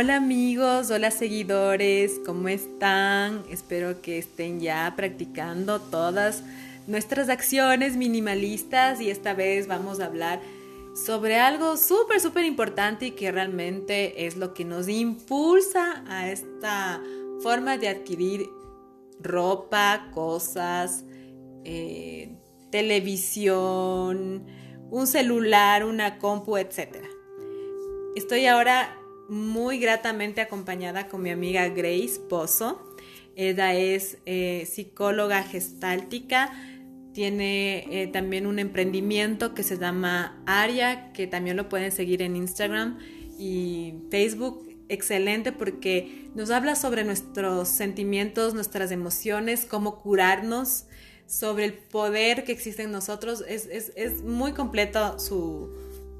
Hola amigos, hola seguidores, ¿cómo están? Espero que estén ya practicando todas nuestras acciones minimalistas y esta vez vamos a hablar sobre algo súper, súper importante y que realmente es lo que nos impulsa a esta forma de adquirir ropa, cosas, eh, televisión, un celular, una compu, etc. Estoy ahora muy gratamente acompañada con mi amiga Grace Pozo. Ella es eh, psicóloga gestáltica, tiene eh, también un emprendimiento que se llama Aria, que también lo pueden seguir en Instagram y Facebook. Excelente porque nos habla sobre nuestros sentimientos, nuestras emociones, cómo curarnos, sobre el poder que existe en nosotros. Es, es, muy completo su,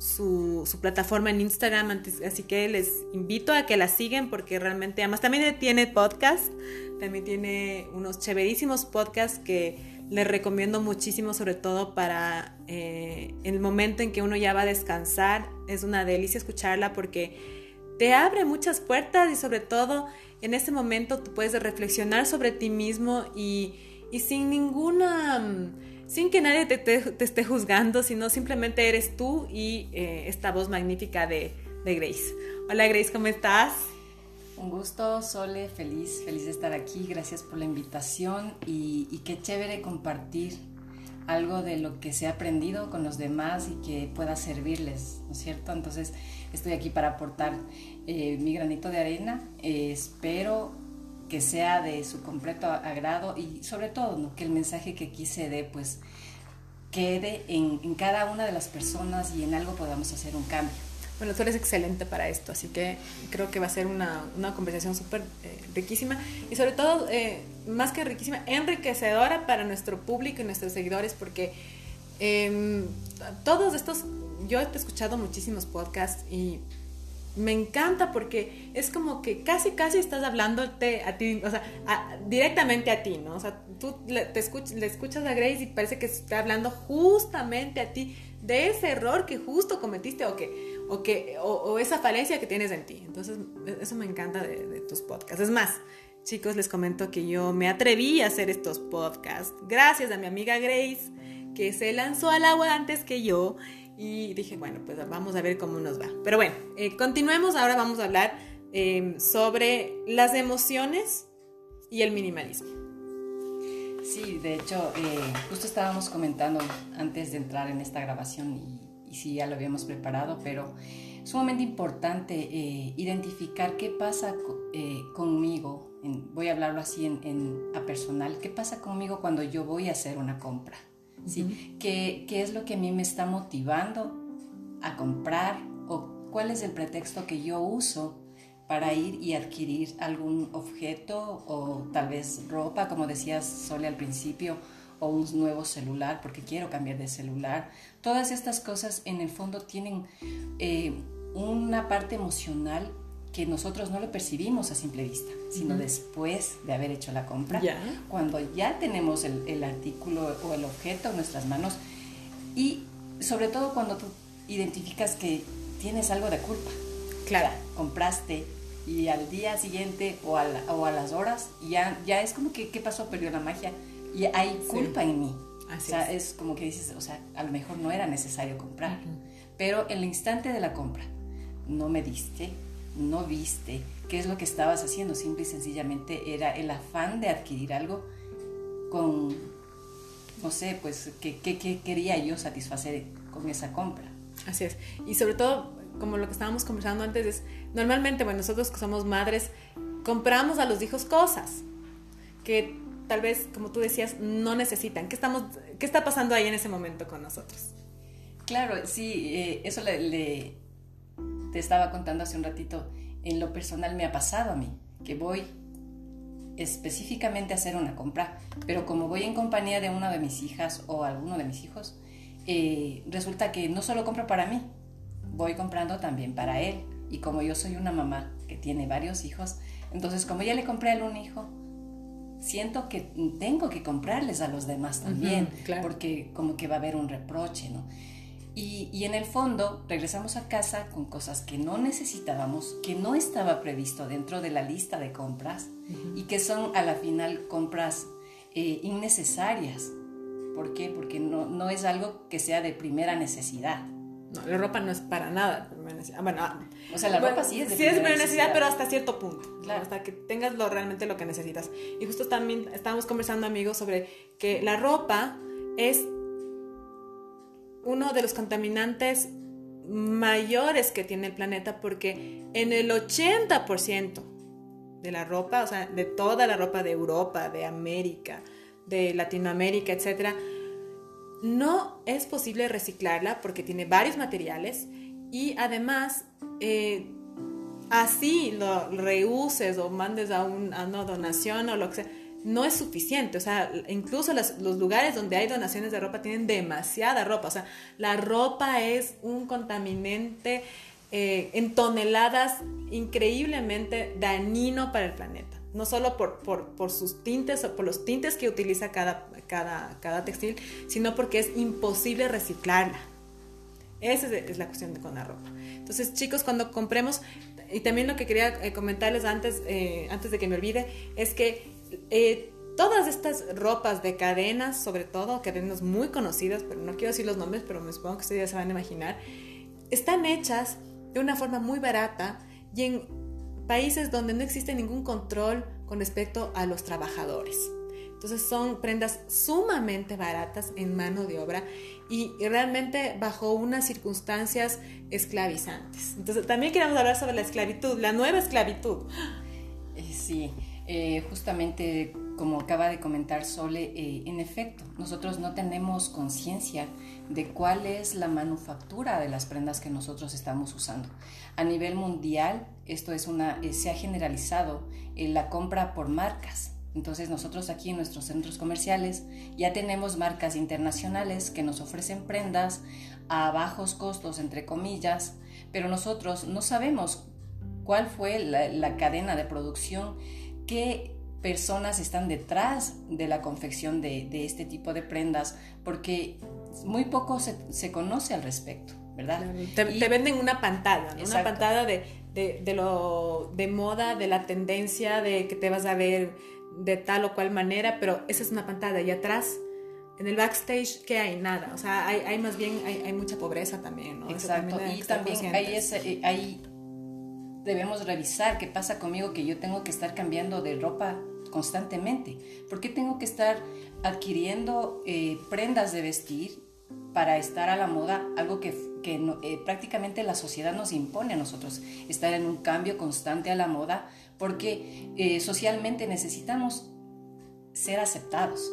su, plataforma en Instagram, así que les invito a que la siguen porque realmente además también tiene podcast, también tiene unos chéverísimos podcasts que les recomiendo muchísimo, sobre todo para eh, el momento en que uno ya va a descansar. Es una delicia escucharla porque te abre muchas puertas y sobre todo en ese momento tú puedes reflexionar sobre ti mismo y, y sin ninguna, sin que nadie te, te, esté juzgando, sino simplemente eres tú y eh, esta voz magnífica de, de Grace. Hola Grace, ¿cómo estás? Un gusto, Sole, feliz, feliz de estar aquí. Gracias por la invitación y, qué chévere compartir algo de lo que se ha aprendido con los demás y que pueda servirles, ¿no es cierto? Entonces estoy aquí para aportar eh, mi granito de arena. Eh, espero que sea de su completo agrado y sobre todo que el mensaje que aquí se dé pues quede en, cada una de las personas y en algo podamos hacer un cambio. Bueno, tú eres excelente para esto, así que creo que va a ser una, una conversación súper eh, riquísima y sobre todo, eh, más que riquísima, enriquecedora para nuestro público y nuestros seguidores, porque eh, todos estos, yo he escuchado muchísimos podcasts y me encanta porque es como que casi, casi estás hablándote a ti, o sea, directamente a ti, ¿no? O sea, tú le, te le escuchas a Grace y parece que está hablando justamente a ti de ese error que justo cometiste o que o, que, o, esa falencia que tienes en ti. Entonces, eso me encanta de, tus podcasts. Es más, chicos, les comento que yo me atreví a hacer estos podcasts gracias a mi amiga Grace, que se lanzó al agua antes que yo. Y dije, bueno, pues vamos a ver cómo nos va. Pero bueno, eh, continuemos. Ahora vamos a hablar em, sobre las emociones y el minimalismo. Sí, de hecho, eh, justo estábamos comentando antes de entrar en esta grabación y y sí ya lo habíamos preparado, pero sumamente importante eh, identificar qué pasa eh, conmigo, voy a hablarlo así en, a personal, qué pasa conmigo cuando yo voy a hacer una compra, ¿sí? ¿Qué, ¿Qué es lo que a mí me está motivando a comprar o cuál es el pretexto que yo uso para ir y adquirir algún objeto o tal vez ropa, como decías Sole al principio, o un nuevo celular porque quiero cambiar de celular. Todas estas cosas en el fondo tienen eh, una parte emocional que nosotros no lo percibimos a simple vista, sino después de haber hecho la compra, cuando ya tenemos el, el, artículo o el objeto en nuestras manos y sobre todo cuando tú identificas que tienes algo de culpa. Claro. compraste y al día siguiente o a, o a las horas ya, ya es como que, ¿qué pasó? Perdió la magia y hay culpa en mí. o sea, es. como que dices, o sea, a lo mejor no era necesario comprar, pero en el instante de la compra no me diste, no viste qué es lo que estabas haciendo, simple y sencillamente era el afán de adquirir algo con, no sé, pues, qué, quería yo satisfacer con esa compra. Así es. Y sobre todo, como lo que estábamos conversando antes, es, normalmente, bueno, nosotros que somos madres, compramos a los hijos cosas que tal vez, como tú decías, no necesitan. ¿Qué, estamos, qué está pasando ahí en ese momento con nosotros? Claro, sí, eh, eso le, te estaba contando hace un ratito. En lo personal me ha pasado a mí, que voy específicamente a hacer una compra, pero como voy en compañía de una de mis hijas o alguno de mis hijos, eh, resulta que no solo compro para mí, voy comprando también para él. Y como yo soy una mamá que tiene varios hijos, entonces como ya le compré a él un hijo, siento que tengo que comprarles a los demás también, porque como que va a haber un reproche, ¿no? Y, en el fondo regresamos a casa con cosas que no necesitábamos, que no estaba previsto dentro de la lista de compras y que son a la final compras eh, innecesarias. ¿Por qué? Porque no, no es algo que sea de primera necesidad. No, la ropa no es para nada primera necesidad. Bueno, ah, o sea, la ropa sí es de sí primera, es primera necesidad, pero hasta cierto punto. Claro. Hasta que tengas lo, realmente lo que necesitas. Y justo también estábamos conversando, amigos, sobre que la ropa es uno de los contaminantes mayores que tiene el planeta porque en el 80% de la ropa, o sea, de toda la ropa de Europa, de América, de Latinoamérica, etc., no es posible reciclarla porque tiene varios materiales y además eh, así lo reuses o mandes a, una donación o lo que sea no es suficiente. O sea, incluso los lugares donde hay donaciones de ropa tienen demasiada ropa. O sea, la ropa es un contaminante eh, en toneladas increíblemente dañino para el planeta. No solo por, por, sus tintes o por los tintes que utiliza cada, cada, cada textil, sino porque es imposible reciclarla. Esa es, la cuestión con la ropa. Entonces, chicos, cuando compremos, y también lo que quería eh, comentarles antes, eh, antes de que me olvide, es que eh, todas estas ropas de cadenas, sobre todo cadenas muy conocidas, pero no quiero decir los nombres, pero me supongo que ustedes ya se van a imaginar, están hechas de una forma muy barata y en países donde no existe ningún control con respecto a los trabajadores. Entonces son prendas sumamente baratas en mano de obra y realmente bajo unas circunstancias esclavizantes. Entonces también queremos hablar sobre la esclavitud, la nueva esclavitud. Eh, sí, eh, justamente como acaba de comentar Sole, eh, en efecto, nosotros no tenemos conciencia de cuál es la manufactura de las prendas que nosotros estamos usando. A nivel mundial, esto es una, eh, se ha generalizado la compra por marcas. Entonces nosotros aquí en nuestros centros comerciales ya tenemos marcas internacionales que nos ofrecen prendas a bajos costos, entre comillas, pero nosotros no sabemos cuál fue la, la cadena de producción qué personas están detrás de la confección de, este tipo de prendas, porque muy poco se, conoce al respecto, ¿verdad? Te, venden una pantalla, una pantalla de, lo de moda, de la tendencia, de que te vas a ver de tal o cual manera, pero esa es una pantalla y atrás en el backstage que hay nada, o sea, hay, más bien, hay, mucha pobreza también, ¿no? Exacto, y también hay, ese, hay debemos revisar qué pasa conmigo que yo tengo que estar cambiando de ropa constantemente. ¿Por qué tengo que estar adquiriendo eh, prendas de vestir para estar a la moda? Algo que, que eh, prácticamente la sociedad nos impone a nosotros, estar en un cambio constante a la moda, porque eh, socialmente necesitamos ser aceptados.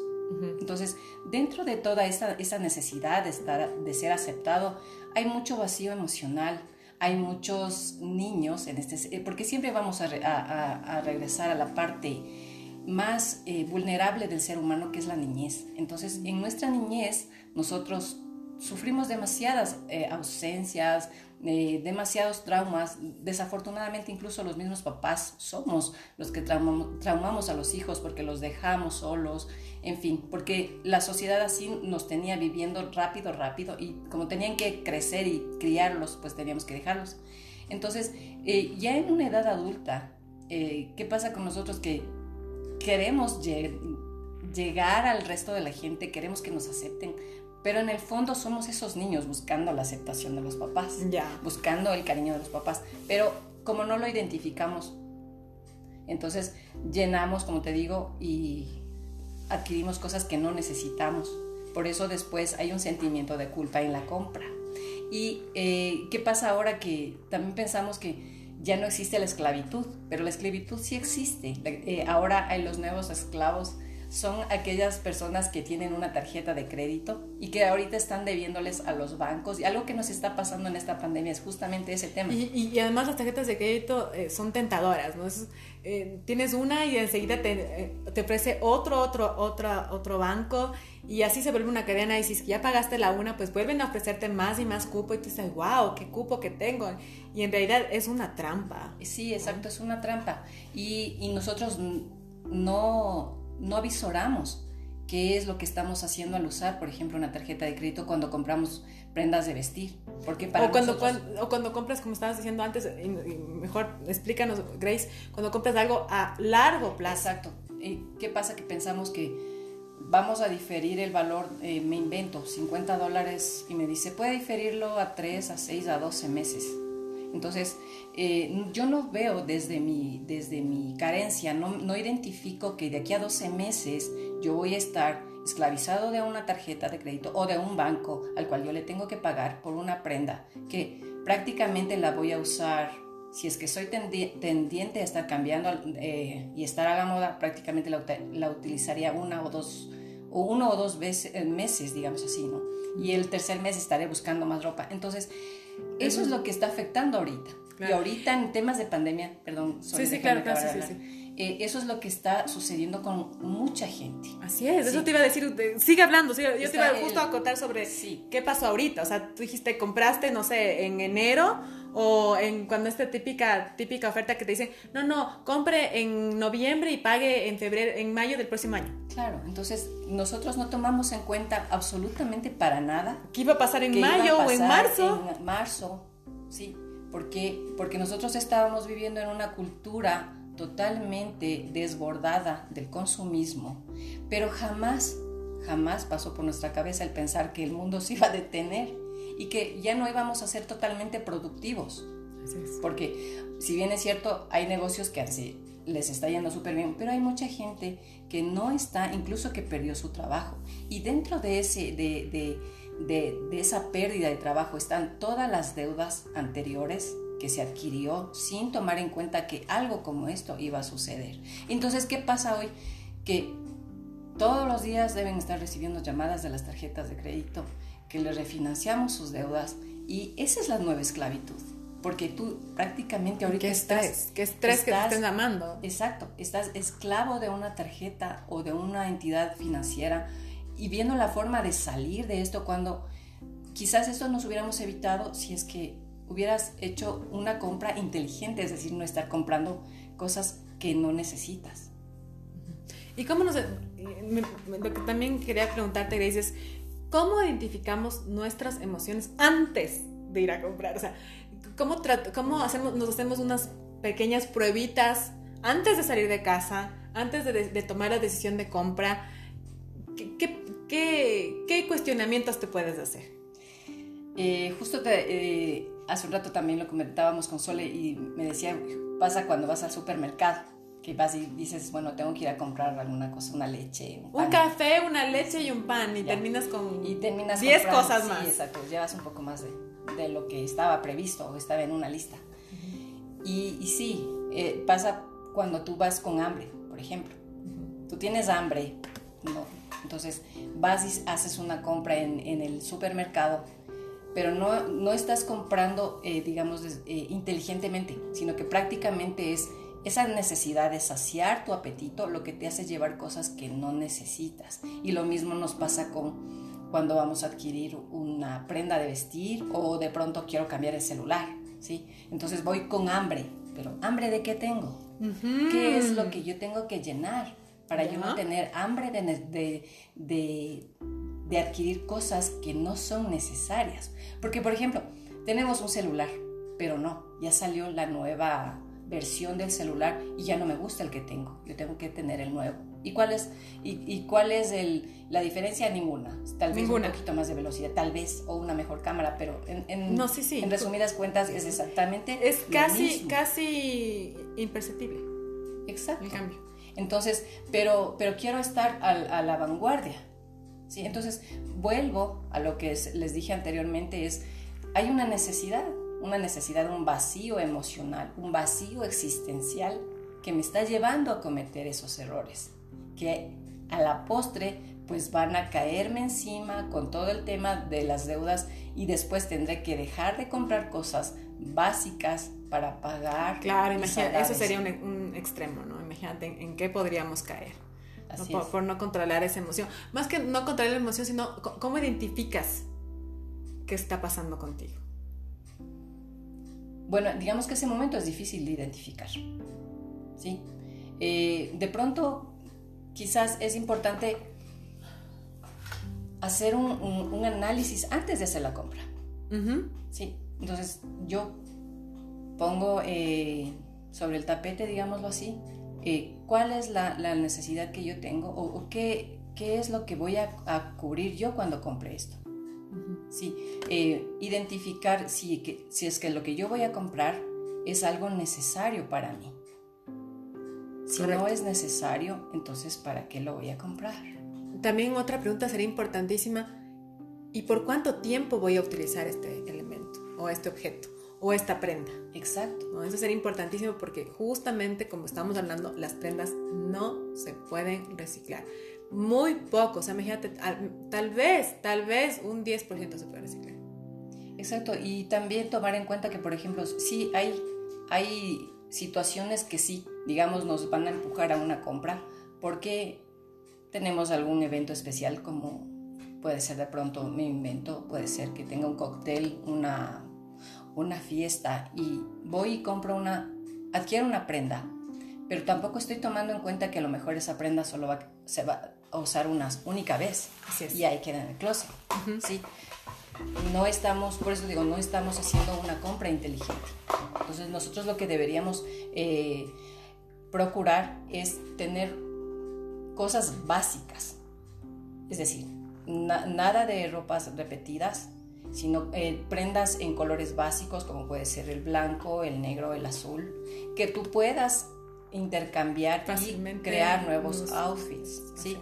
Entonces, dentro de toda esa, esa necesidad de, estar, de ser aceptado, hay mucho vacío emocional, hay muchos niños en este, eh, porque siempre vamos a, regresar a la parte más eh, vulnerable del ser humano, que es la niñez. Entonces, en nuestra niñez, nosotros sufrimos demasiadas eh, ausencias, demasiados traumas. Desafortunadamente, incluso los mismos papás somos los que traumamos, a los hijos porque los dejamos solos, en fin, porque la sociedad así nos tenía viviendo rápido, rápido y como tenían que crecer y criarlos, pues teníamos que dejarlos. Entonces, eh, ya en una edad adulta, eh, ¿qué pasa con nosotros que queremos llegar al resto de la gente, queremos que nos acepten? Pero en el fondo somos esos niños buscando la aceptación de los papás, buscando el cariño de los papás, pero como no lo identificamos, entonces llenamos, como te digo, y adquirimos cosas que no necesitamos. Por eso después hay un sentimiento de culpa en la compra. ¿Y eh, qué pasa ahora que también pensamos que ya no existe la esclavitud? Pero la esclavitud sí existe. Eh, ahora hay los nuevos esclavos son aquellas personas que tienen una tarjeta de crédito y que ahorita están debiéndoles a los bancos. Y algo que nos está pasando en esta pandemia es justamente ese tema. Y, además las tarjetas de crédito eh, son tentadoras, ¿no? Eh, tienes una y enseguida te, eh, te, ofrece otro, otro, otro, otro banco y así se vuelve una cadena y si ya pagaste la una, pues vuelven a ofrecerte más y más cupo y tú dices, wow, qué cupo que tengo. Y en realidad es una trampa. Sí, exacto, es una trampa. Y, y nosotros no no avisoramos qué es lo que estamos haciendo al usar, por ejemplo, una tarjeta de crédito cuando compramos prendas de vestir. Porque para o, cuando, o cuando compras, como estabas diciendo antes, mejor explícanos, Grace, cuando compras algo a largo plazo. Exacto. ¿Qué pasa? Que pensamos que vamos a diferir el valor, eh, me invento 50 dólares y me dice, puede diferirlo a 3, a 6, a 12 meses. Entonces, eh, yo no veo desde mi, desde mi carencia, no, no identifico que de aquí a 12 meses yo voy a estar esclavizado de una tarjeta de crédito o de un banco al cual yo le tengo que pagar por una prenda que prácticamente la voy a usar si es que soy tendiente a estar cambiando eh, y estar a la moda, prácticamente la, la, utilizaría una o dos, o uno o dos veces, meses, digamos así, ¿no? Y el tercer mes estaré buscando más ropa. Entonces, eso es lo que está afectando ahorita. Y ahorita en temas de pandemia, perdón, sí, sí, claro, claro, sí, sí, eh, eso es lo que está sucediendo con mucha gente. Así es, eso te iba a decir, sigue hablando, yo te iba justo a contar sobre qué pasó ahorita, o sea, tú dijiste, compraste, no sé, en enero o en cuando esta típica típica oferta que te dicen, no, no, compre en noviembre y pague en febrero, en mayo del próximo año. Claro, entonces nosotros no tomamos en cuenta absolutamente para nada. ¿Qué iba a pasar en mayo o en marzo? En marzo, sí, porque, porque nosotros estábamos viviendo en una cultura totalmente desbordada del consumismo, pero jamás, jamás pasó por nuestra cabeza el pensar que el mundo se iba a detener y que ya no íbamos a ser totalmente productivos. Porque si bien es cierto, hay negocios que así les está yendo súper bien, pero hay mucha gente que no está, incluso que perdió su trabajo. Y dentro de, ese, de, de, de, de esa pérdida de trabajo están todas las deudas anteriores que se adquirió sin tomar en cuenta que algo como esto iba a suceder. Entonces, ¿qué pasa hoy? Que todos los días deben estar recibiendo llamadas de las tarjetas de crédito, que le refinanciamos sus deudas y esa es la nueva esclavitud. Porque tú prácticamente ahorita ¿Qué estrés? ¿Qué estrés que te estén llamando? Exacto, estás esclavo de una tarjeta o de una entidad financiera y viendo la forma de salir de esto cuando quizás esto nos hubiéramos evitado si es que hubieras hecho una compra inteligente, es decir, no estar comprando cosas que no necesitas. Y cómo nos... Lo que también quería preguntarte, Grace, es cómo identificamos nuestras emociones antes de ir a comprar. O sea, cómo, cómo hacemos, nos hacemos unas pequeñas pruebitas antes de salir de casa, antes de, tomar la decisión de compra. ¿Qué, qué, qué cuestionamientos te puedes hacer? Eh, justo te, eh, hace un rato también lo comentábamos con Sole y me decía, pasa cuando vas al supermercado, que vas y dices, bueno, tengo que ir a comprar alguna cosa, una leche, un, un café, una leche y un pan y terminas con y terminas 10 cosas más. Sí, exacto, llevas un poco más de, de, lo que estaba previsto o estaba en una lista. y, y, sí, eh, pasa cuando tú vas con hambre, por ejemplo. Tú tienes hambre, ¿no? entonces vas y haces una compra en, en el supermercado pero no, no estás comprando, eh, digamos, eh, inteligentemente, sino que prácticamente es esa necesidad de saciar tu apetito lo que te hace llevar cosas que no necesitas. Y lo mismo nos pasa con cuando vamos a adquirir una prenda de vestir o de pronto quiero cambiar el celular, ¿sí? Entonces voy con hambre, pero ¿hambre de qué tengo? ¿Qué es lo que yo tengo que llenar para yo no tener hambre de, de de adquirir cosas que no son necesarias. Porque, por ejemplo, tenemos un celular, pero no, ya salió la nueva versión del celular y ya no me gusta el que tengo, yo tengo que tener el nuevo. ¿Y cuál es, y, cuál es el, la diferencia? Ninguna. Tal vez un poquito más de velocidad, tal vez, o una mejor cámara, pero en, no, sí, sí. en resumidas cuentas es exactamente. Es casi, casi imperceptible. Exacto. El cambio. Entonces, pero, pero quiero estar a la vanguardia. ¿Sí? Entonces, vuelvo a lo que les dije anteriormente, es, hay una necesidad, una necesidad, un vacío emocional, un vacío existencial que me está llevando a cometer esos errores, que a la postre pues van a caerme encima con todo el tema de las deudas y después tendré que dejar de comprar cosas básicas para pagar. Claro, imagínate, eso sería un, extremo, ¿no? Imagínate en qué podríamos caer por, no controlar esa emoción. Más que no controlar la emoción, sino cómo identificas qué está pasando contigo. Bueno, digamos que ese momento es difícil de identificar. ¿sí? Eh, de pronto, quizás es importante hacer un, análisis antes de hacer la compra. Sí, entonces yo pongo eh, sobre el tapete, digámoslo así, eh, cuál es la, necesidad que yo tengo o, qué, qué, es lo que voy a, cubrir yo cuando compre esto. Sí, eh, identificar si, que, si es que lo que yo voy a comprar es algo necesario para mí. Si no es necesario, entonces ¿para qué lo voy a comprar? También otra pregunta sería importantísima. ¿Y por cuánto tiempo voy a utilizar este elemento o este objeto o esta prenda? Exacto. Eso sería importantísimo porque justamente como estamos hablando, las prendas no se pueden reciclar. Muy poco, o sea, imagínate, tal vez, tal vez un 10% se puede reciclar. Exacto, y también tomar en cuenta que, por ejemplo, sí hay, hay situaciones que sí, digamos, nos van a empujar a una compra porque tenemos algún evento especial como puede ser de pronto mi invento, puede ser que tenga un cóctel, una, una fiesta y voy y compro una, adquiero una prenda, pero tampoco estoy tomando en cuenta que a lo mejor esa prenda solo va, se va a usar una única vez y ahí queda en el closet. ¿sí? No estamos, por eso digo, no estamos haciendo una compra inteligente. Entonces nosotros lo que deberíamos eh, procurar es tener cosas básicas. Es decir, nada de ropas repetidas, sino eh, prendas en colores básicos como puede ser el blanco, el negro, el azul, que tú puedas intercambiar y crear nuevos outfits. ¿sí?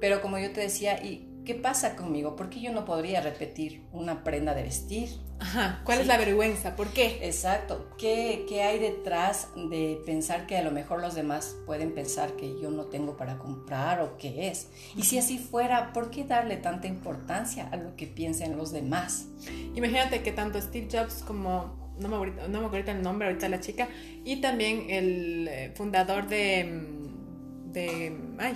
Pero como yo te decía, y ¿qué pasa conmigo? ¿Por qué yo no podría repetir una prenda de vestir? Ajá, ¿cuál es la vergüenza? ¿Por qué? Exacto, ¿Qué, ¿Qué, hay detrás de pensar que a lo mejor los demás pueden pensar que yo no tengo para comprar o qué es? Y si así fuera, ¿por qué darle tanta importancia a lo que piensen los demás? Imagínate que tanto Steve Jobs como no me, no me acuerdo el nombre ahorita la chica, y también el eh, fundador de, de, ay,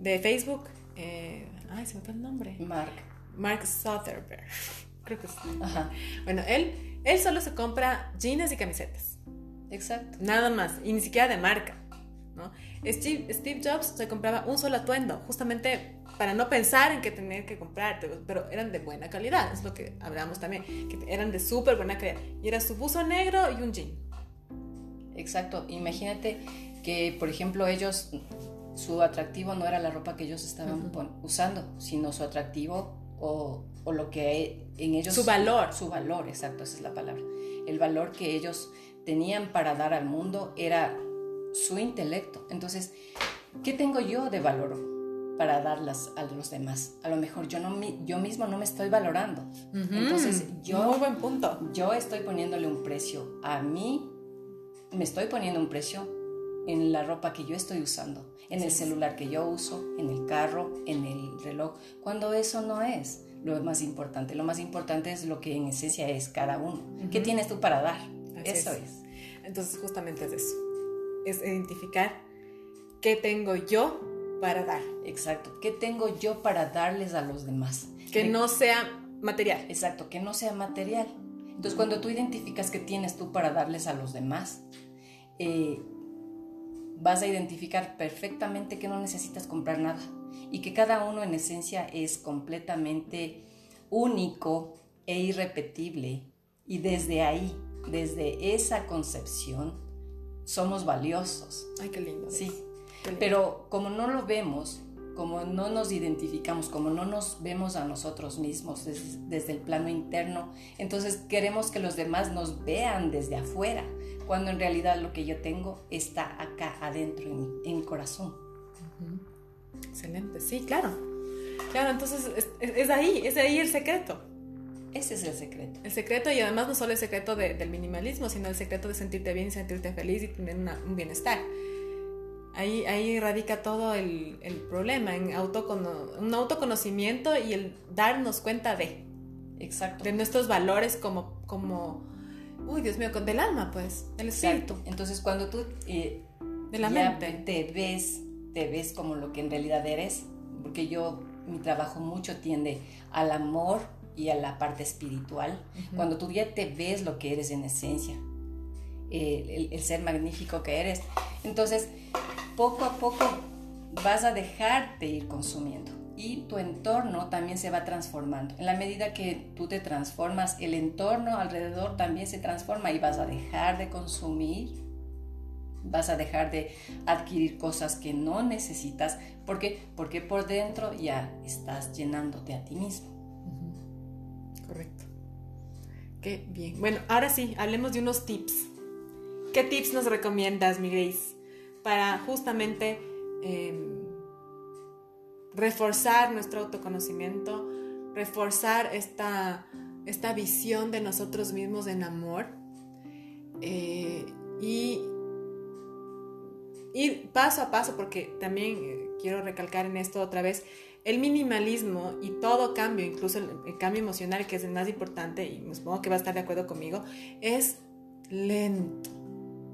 de Facebook, eh, ay, se me fue el nombre. Mark. Mark Zuckerberg. Creo que sí. Ajá. Bueno, él, él solo se compra jeans y camisetas. Exacto. Nada más. Y ni siquiera de marca. ¿no? Steve, Steve Jobs se compraba un solo atuendo, justamente para no pensar en que tener que comprar, pero eran de buena calidad, es lo que hablamos también, que eran de súper buena calidad. Y era su buzo negro y un jean. Exacto. Imagínate que, por ejemplo, ellos su atractivo no era la ropa que ellos estaban usando, sino su atractivo o, o, lo que en ellos... Su valor. Su valor, exacto, esa es la palabra. El valor que ellos tenían para dar al mundo era su intelecto. Entonces, ¿qué tengo yo de valor para darlas a los demás? A lo mejor yo, no, yo mismo no me estoy valorando. Entonces, yo... Muy buen punto. Yo estoy poniéndole un precio a mí, me estoy poniendo un precio en la ropa que yo estoy usando, en el celular que yo uso, en el carro, en el reloj, cuando eso no es lo más importante. Lo más importante es lo que en esencia es cada uno. ¿Qué tienes tú para dar? eso es. Entonces justamente es eso. Es identificar qué tengo yo para dar. Exacto. ¿Qué tengo yo para darles a los demás? Que no sea material. Exacto, que no sea material. Entonces cuando tú identificas qué tienes tú para darles a los demás, eh, vas a identificar perfectamente que no necesitas comprar nada y que cada uno en esencia es completamente único e irrepetible. Y desde ahí, desde esa concepción, somos valiosos. Ay, qué lindo. Sí. Pero como no lo vemos, como no nos identificamos, como no nos vemos a nosotros mismos desde, el plano interno, entonces queremos que los demás nos vean desde afuera cuando en realidad lo que yo tengo está acá adentro, en mi, corazón. Excelente, sí, claro. Claro, entonces es, ahí, es ahí el secreto. Ese es el secreto. El secreto, y además no solo el secreto del minimalismo, sino el secreto de sentirte bien, sentirte feliz y tener un bienestar. Ahí, ahí radica todo el, el problema, en autocono un autoconocimiento y el darnos cuenta de. Exacto. De nuestros valores como, como uy, Dios mío, del alma, pues, el espíritu. Entonces, cuando tú eh, de la mente. te ves, te ves como lo que en realidad eres, porque yo, mi trabajo mucho tiende al amor y a la parte espiritual. Cuando tú ya te ves lo que eres en esencia, el, el, ser magnífico que eres, entonces, poco a poco vas a dejarte ir consumiendo. Y tu entorno también se va transformando. En la medida que tú te transformas, el entorno alrededor también se transforma y vas a dejar de consumir, vas a dejar de adquirir cosas que no necesitas. ¿Por qué? Porque por dentro ya estás llenándote a ti mismo. Correcto. Qué bien. Bueno, ahora sí, hablemos de unos tips. ¿Qué tips nos recomiendas, mi Grace, para justamente em, reforzar nuestro autoconocimiento, reforzar esta, esta visión de nosotros mismos en amor eh, y ir paso a paso, porque también eh, quiero recalcar en esto otra vez, el minimalismo y todo cambio, incluso el, cambio emocional, que es el más importante, y me supongo que va a estar de acuerdo conmigo, es lento.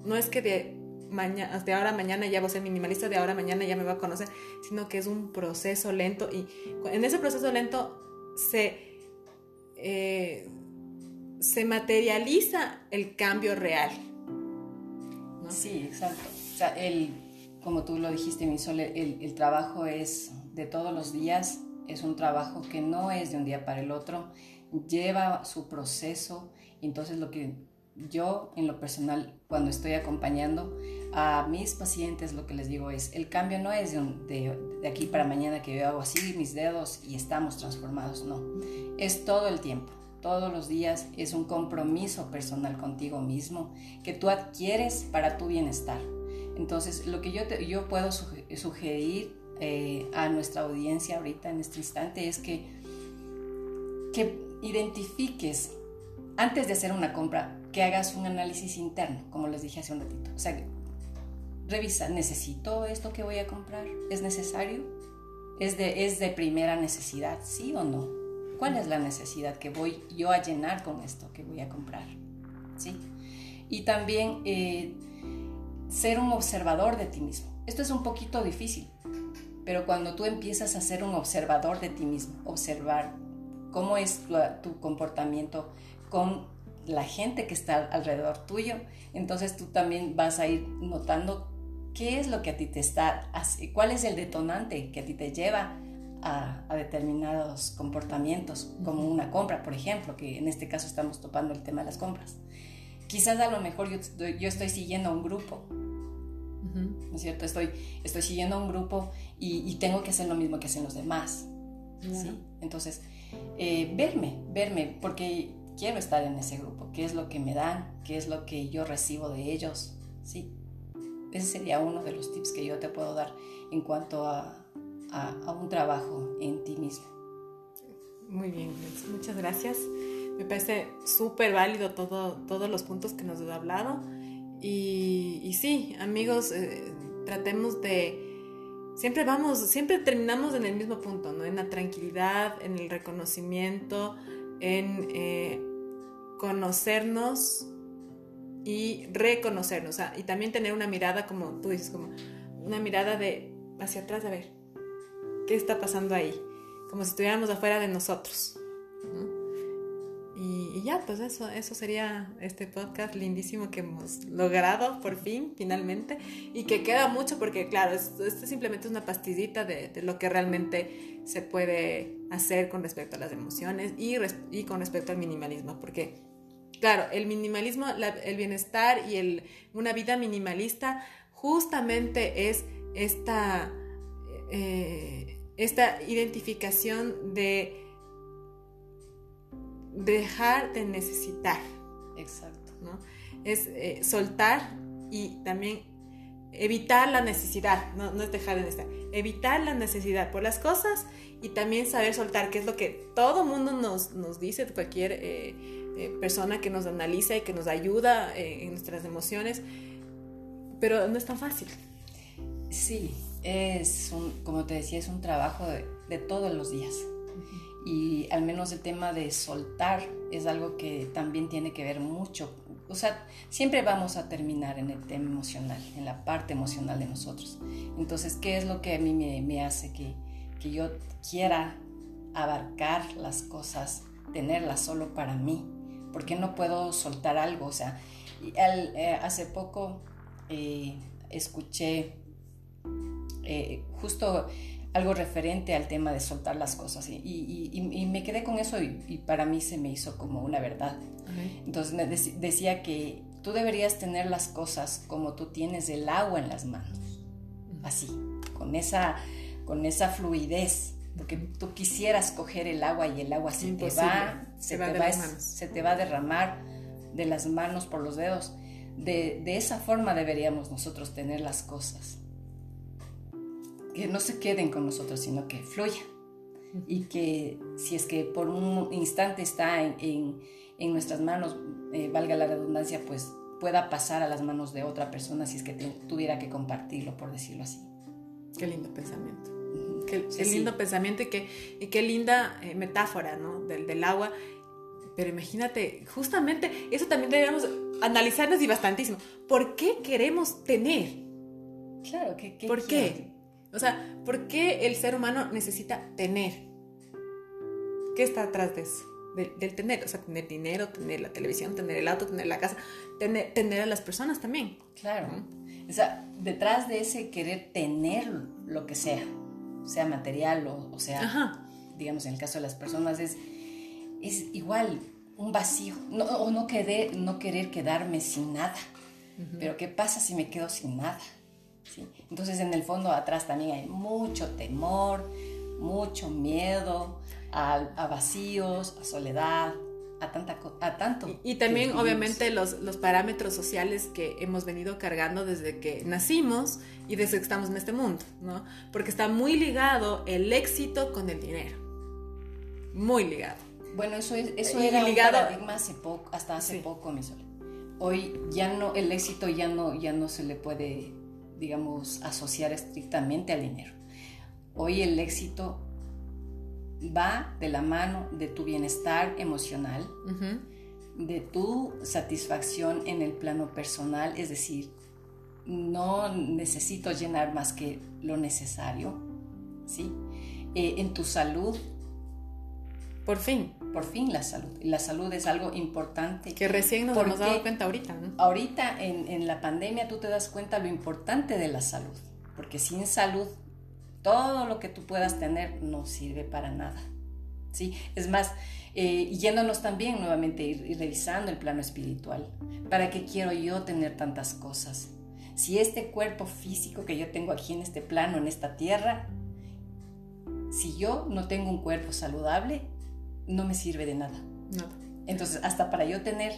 No es que de, mañana, de ahora a mañana ya voy a ser minimalista, de ahora a mañana ya me va a conocer, sino que es un proceso lento y en ese proceso lento se, eh, se materializa el cambio real. Sí, exacto. O sea, el, como tú lo dijiste, mi sol, el, el trabajo es de todos los días, es un trabajo que no es de un día para el otro, lleva su proceso, entonces lo que yo en lo personal cuando estoy acompañando a mis pacientes lo que les digo es el cambio no es de, aquí para mañana que yo hago así mis dedos y estamos transformados no. Es todo el tiempo todos los días es un compromiso personal contigo mismo que tú adquieres para tu bienestar. Entonces lo que yo, yo puedo sugerir eh, a nuestra audiencia ahorita en este instante es que, que identifiques, antes de hacer una compra, que hagas un análisis interno, como les dije hace un ratito. O sea, revisa, ¿necesito esto que voy a comprar? ¿Es necesario? ¿Es de, ¿Es de primera necesidad? ¿Sí o no? ¿Cuál es la necesidad que voy yo a llenar con esto que voy a comprar? ¿Sí? Y también eh, ser un observador de ti mismo. Esto es un poquito difícil, pero cuando tú empiezas a ser un observador de ti mismo, observar cómo es tu, comportamiento con la gente que está alrededor tuyo, entonces tú también vas a ir notando qué es lo que a ti te está, cuál es el detonante que a ti te lleva a, determinados comportamientos, como una compra, por ejemplo, que en este caso estamos topando el tema de las compras. Quizás a lo mejor yo, yo estoy siguiendo a un grupo ¿no es cierto? Estoy, estoy siguiendo a un grupo y, tengo que hacer lo mismo que hacen los demás, ¿sí? Entonces, eh, verme, verme, porque quiero estar en ese grupo, qué es lo que me dan, qué es lo que yo recibo de ellos, ¿sí? Ese sería uno de los tips que yo te puedo dar en cuanto a, a, un trabajo en ti mismo. Muy bien, muchas gracias. Me parece súper válido todo, todos los puntos que nos has hablado. Y, sí, amigos, eh, tratemos de... Siempre vamos, siempre terminamos en el mismo punto, ¿no? En la tranquilidad, en el reconocimiento, en eh, conocernos y reconocernos. y también tener una mirada, como tú dices, como una mirada de hacia atrás, a ver, ¿qué está pasando ahí? Como si estuviéramos afuera de nosotros. Y, ya, pues eso, eso sería este podcast lindísimo que hemos logrado por fin, finalmente, y que queda mucho porque, claro, esto, simplemente es una pastillita de, lo que realmente se puede hacer con respecto a las emociones y, y con respecto al minimalismo, porque, claro, el minimalismo, el bienestar y el, una vida minimalista justamente es esta, eh, esta identificación de dejar de necesitar. Exacto. ¿no? Es eh, soltar y también evitar la necesidad, no, no, es dejar de necesitar, evitar la necesidad por las cosas y también saber soltar, que es lo que todo mundo nos, nos dice, cualquier eh, eh, persona que nos analiza y que nos ayuda en nuestras emociones, pero no es tan fácil. Sí, es un, como te decía, es un trabajo de, de todos los días y al menos el tema de soltar es algo que también tiene que ver mucho. O sea, siempre vamos a terminar en el tema emocional, en la parte emocional de nosotros. Entonces, ¿qué es lo que a mí me, hace que, que, yo quiera abarcar las cosas, tenerlas solo para mí? ¿Por qué no puedo soltar algo? O sea, eh, hace poco eh, escuché, eh, justo algo referente al tema de soltar las cosas. Y, y, me quedé con eso y, para mí se me hizo como una verdad. Entonces me decía que tú deberías tener las cosas como tú tienes el agua en las manos, así, con esa, con esa fluidez. Porque tú quisieras coger el agua y el agua se te va, se, te va, se te va a derramar de las manos por los dedos. De, de esa forma deberíamos nosotros tener las cosas que no se queden con nosotros, sino que fluyan. Y que si es que por un instante está en, en, nuestras manos, eh, valga la redundancia, pues pueda pasar a las manos de otra persona si es que tuviera que compartirlo, por decirlo así. Qué lindo pensamiento. Qué, lindo pensamiento y qué, y qué linda eh, metáfora, ¿no? Del, del, agua. Pero imagínate, justamente eso también debemos analizarnos y bastantísimo. ¿Por qué queremos tener? Claro, ¿qué, qué ¿Por qué? O sea, ¿por qué el ser humano necesita tener? ¿Qué está atrás de eso? Del, tener, o sea, tener dinero, tener la televisión, tener el auto, tener la casa, tener, tener a las personas también. Claro. O sea, detrás de ese querer tener lo que sea, sea material o, sea, digamos, en el caso de las personas, es, es igual un vacío, no, o no querer, no querer quedarme sin nada. Pero ¿qué pasa si me quedo sin nada? Entonces en el fondo atrás también hay mucho temor, mucho miedo a, vacíos, a soledad, a, tanta, a tanto. Y, también obviamente los, los, parámetros sociales que hemos venido cargando desde que nacimos y desde que estamos en este mundo, ¿no? Porque está muy ligado el éxito con el dinero. Muy ligado. Bueno, eso, es, eso era ligado, un paradigma hace poco, hasta hace poco, mi. Hoy ya no, el éxito ya no, ya no se le puede digamos, asociar estrictamente al dinero. Hoy el éxito va de la mano de tu bienestar emocional, de tu satisfacción en el plano personal, es decir, no necesito llenar más que lo necesario, ¿sí? Eh, en tu salud. Por fin. Por fin la salud. La salud es algo importante. Que recién nos hemos dado cuenta ahorita. Ahorita en, en, la pandemia tú te das cuenta lo importante de la salud. Porque sin salud, todo lo que tú puedas tener no sirve para nada. ¿sí? Es más, eh, yéndonos también nuevamente y, revisando el plano espiritual. ¿Para qué quiero yo tener tantas cosas? Si este cuerpo físico que yo tengo aquí en este plano, en esta tierra, si yo no tengo un cuerpo saludable, no me sirve de nada. Entonces, hasta para yo tener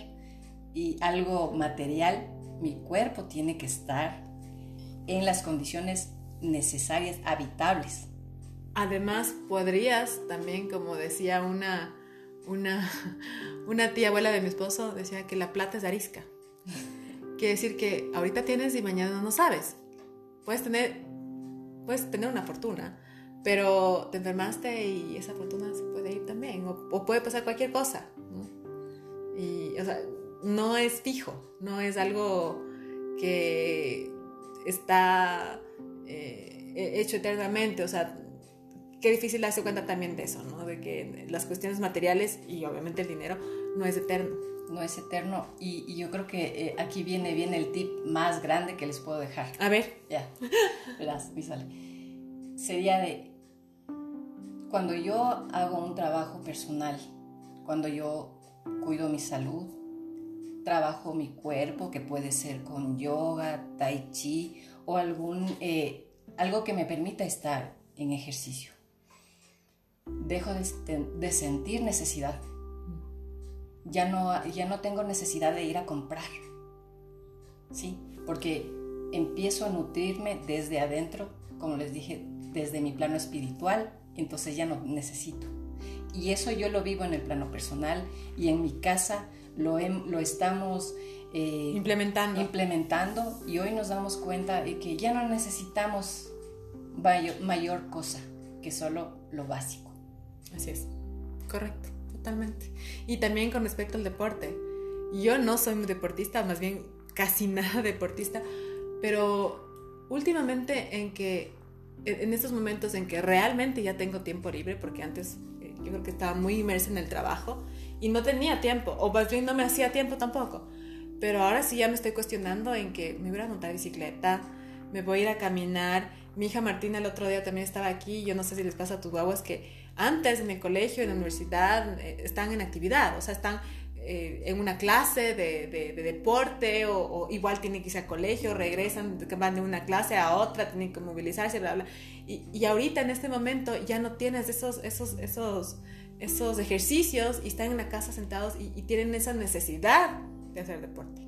y algo material, mi cuerpo tiene que estar en las condiciones necesarias, habitables. Además, podrías también, como decía una, una, una tía abuela de mi esposo, decía que la plata es arisca. Quiere decir que ahorita tienes y mañana no sabes. Puedes tener, puedes tener una fortuna, pero te enfermaste y esa fortuna se puede ir también, o, puede pasar cualquier cosa. Y, o sea, no es fijo, no es algo que está eh, hecho eternamente, o sea, qué difícil darse cuenta también de eso, ¿no? De que las cuestiones materiales y obviamente el dinero no es eterno. No es eterno y, yo creo que eh, aquí viene, viene el tip más grande que les puedo dejar. A ver. Ya, verás, sale. Sería de cuando yo hago un trabajo personal, cuando yo cuido mi salud, trabajo mi cuerpo, que puede ser con yoga, tai chi o algún, eh, algo que me permita estar en ejercicio. Dejo de, sentir necesidad. Ya no, ya no tengo necesidad de ir a comprar. ¿Sí? Porque empiezo a nutrirme desde adentro, como les dije, desde mi plano espiritual, entonces ya no necesito. Y eso yo lo vivo en el plano personal y en mi casa lo, lo estamos eh, implementando. implementando y hoy nos damos cuenta de que ya no necesitamos mayor, cosa que solo lo básico. Así es, correcto, totalmente. Y también con respecto al deporte. Yo no soy muy deportista, más bien casi nada deportista, pero últimamente en que en estos momentos en que realmente ya tengo tiempo libre, porque antes eh, yo creo que estaba muy inmersa en el trabajo y no tenía tiempo, o más bien no me hacía tiempo tampoco. Pero ahora sí ya me estoy cuestionando en que me voy a montar bicicleta, me voy a ir a caminar, Mi hija Martina el otro día también estaba aquí, yo no sé si les pasa a tus guaguas que antes en el colegio, en la universidad, eh, están en actividad, o sea, están eh, en una clase de, de, deporte o, igual tienen que irse al colegio, regresan, van de una clase a otra, tienen que movilizarse, bla, bla. Y, y ahorita en este momento ya no tienes esos, esos, esos, esos ejercicios y están en la casa sentados y, tienen esa necesidad de hacer deporte.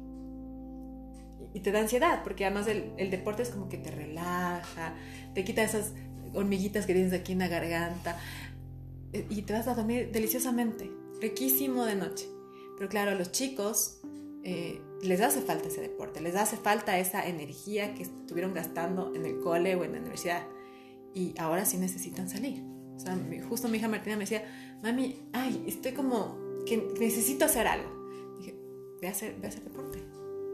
Y, te da ansiedad, porque además el, deporte es como que te relaja, te quita esas hormiguitas que tienes aquí en la garganta eh, y te vas a dormir deliciosamente, riquísimo de noche. Pero claro, a los chicos eh, les hace falta ese deporte, les hace falta esa energía que estuvieron gastando en el cole o en la universidad. Y ahora sí necesitan salir. O sea, justo mi hija Martina me decía, mami, ay, estoy como que necesito hacer algo. Ve a hacer, ve a hacer deporte.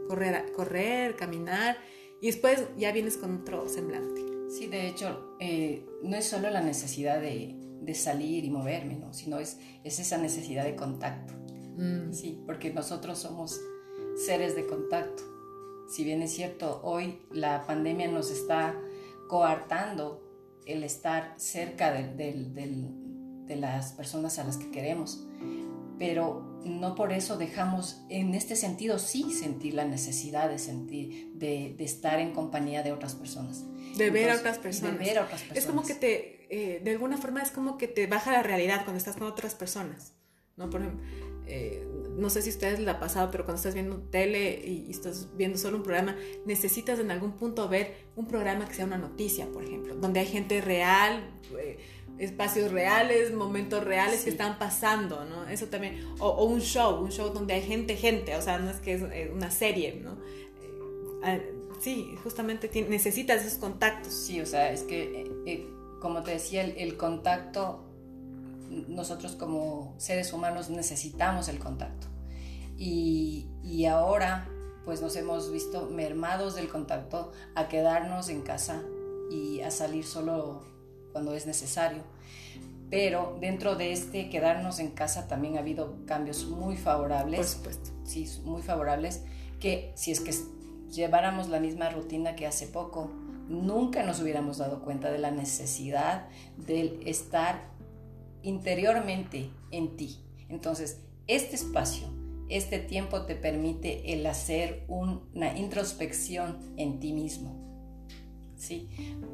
Correr, correr, caminar. Y después ya vienes con otro semblante. Sí, de hecho, eh, no es solo la necesidad de, de salir y moverme, ¿no? sino es, es esa necesidad de contacto. Mm. Sí, porque nosotros somos seres de contacto. Si bien es cierto, hoy la pandemia nos está coartando el estar cerca de, las personas a las que queremos, pero no por eso dejamos, en este sentido sí sentir la necesidad de sentir, de, estar en compañía de otras personas. De ver a otras personas. Es como que te, eh, de alguna forma es como que te baja la realidad cuando estás con otras personas. ¿no? Por ejemplo, eh, no sé si a ustedes les ha pasado, pero cuando estás viendo tele y, estás viendo solo un programa, necesitas en algún punto ver un programa que sea una noticia, por ejemplo, donde hay gente real, eh, espacios reales, momentos reales que están pasando, ¿no? Eso también, o, un show, un show donde hay gente, gente, o sea, no es que es eh, una serie, ¿no? Ah, sí, justamente necesitas esos contactos. Sí, o sea, es que, como te decía, el contacto nosotros como seres humanos necesitamos el contacto. Y, ahora pues nos hemos visto mermados del contacto a quedarnos en casa y a salir solo cuando es necesario. Pero dentro de este quedarnos en casa también ha habido cambios muy favorables. Por supuesto. Sí, muy favorables, que si es que lleváramos la misma rutina que hace poco, nunca nos hubiéramos dado cuenta de la necesidad del estar interiormente en ti. Entonces, este espacio, este tiempo te permite el hacer una introspección en ti mismo. ¿Sí?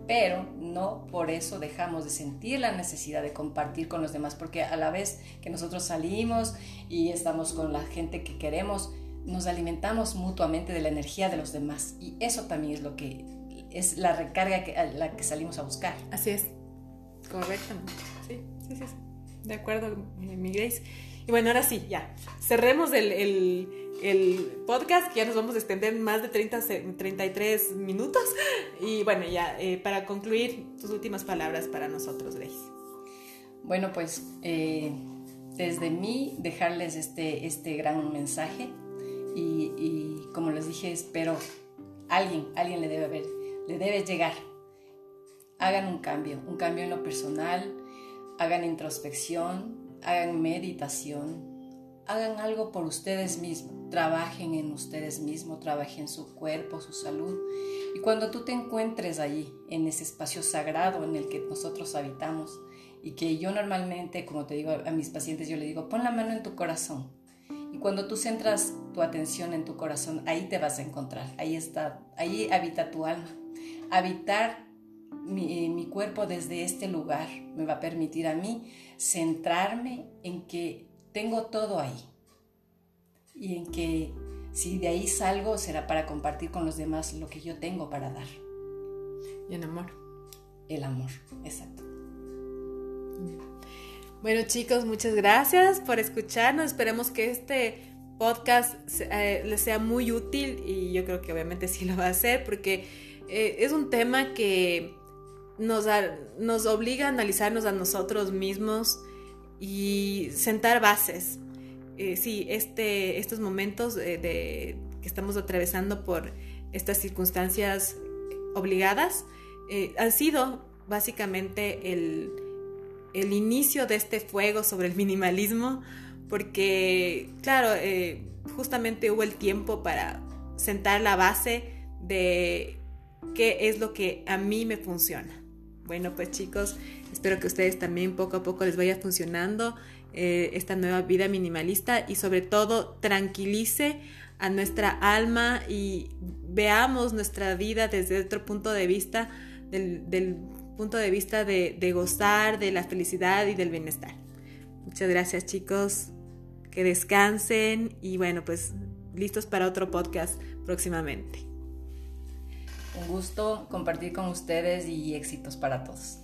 Pero no por eso dejamos de sentir la necesidad de compartir con los demás, porque a la vez que nosotros salimos y estamos con la gente que queremos, nos alimentamos mutuamente de la energía de los demás. Y eso también es lo que es la recarga que, a la que salimos a buscar. Así es, correctamente. Sí, sí, sí. De acuerdo, mi Grace. Y bueno, ahora sí, ya. Cerremos el, el, podcast, que ya nos vamos a extender más de 30, 33 minutos. Y bueno, ya, eh, para concluir, tus últimas palabras para nosotros, Grace. Bueno, pues eh, desde mí dejarles este, este gran mensaje y, como les dije, espero alguien, alguien le debe ver, le debe llegar. Hagan un cambio, un cambio en lo personal, hagan introspección, hagan meditación, hagan algo por ustedes mismos, trabajen en ustedes mismos, trabajen su cuerpo, su salud. Y cuando tú te encuentres allí, en ese espacio sagrado en el que nosotros habitamos, y que yo normalmente, como te digo a mis pacientes, yo le digo, pon la mano en tu corazón. Y cuando tú centras tu atención en tu corazón, ahí te vas a encontrar, ahí está, ahí habita tu alma. Habitar mi, cuerpo desde este lugar me va a permitir a mí centrarme en que tengo todo ahí y en que si de ahí salgo será para compartir con los demás lo que yo tengo para dar. Y en amor. El amor, exacto. Bueno chicos, muchas gracias por escucharnos. Esperemos que este podcast eh, les sea muy útil y yo creo que obviamente sí lo va a hacer porque eh, es un tema que nos, nos obliga a analizarnos a nosotros mismos y sentar bases. Eh, sí, este, estos momentos de, que estamos atravesando por estas circunstancias obligadas eh, han sido básicamente el, el, inicio de este fuego sobre el minimalismo, porque, claro, eh, justamente hubo el tiempo para sentar la base de qué es lo que a mí me funciona. Bueno, pues chicos, espero que ustedes también poco a poco les vaya funcionando eh, esta nueva vida minimalista y sobre todo tranquilice a nuestra alma y veamos nuestra vida desde otro punto de vista, del, punto de vista de, de gozar, de la felicidad y del bienestar. Muchas gracias chicos, que descansen y bueno, pues listos para otro podcast próximamente. Un gusto compartir con ustedes y éxitos para todos.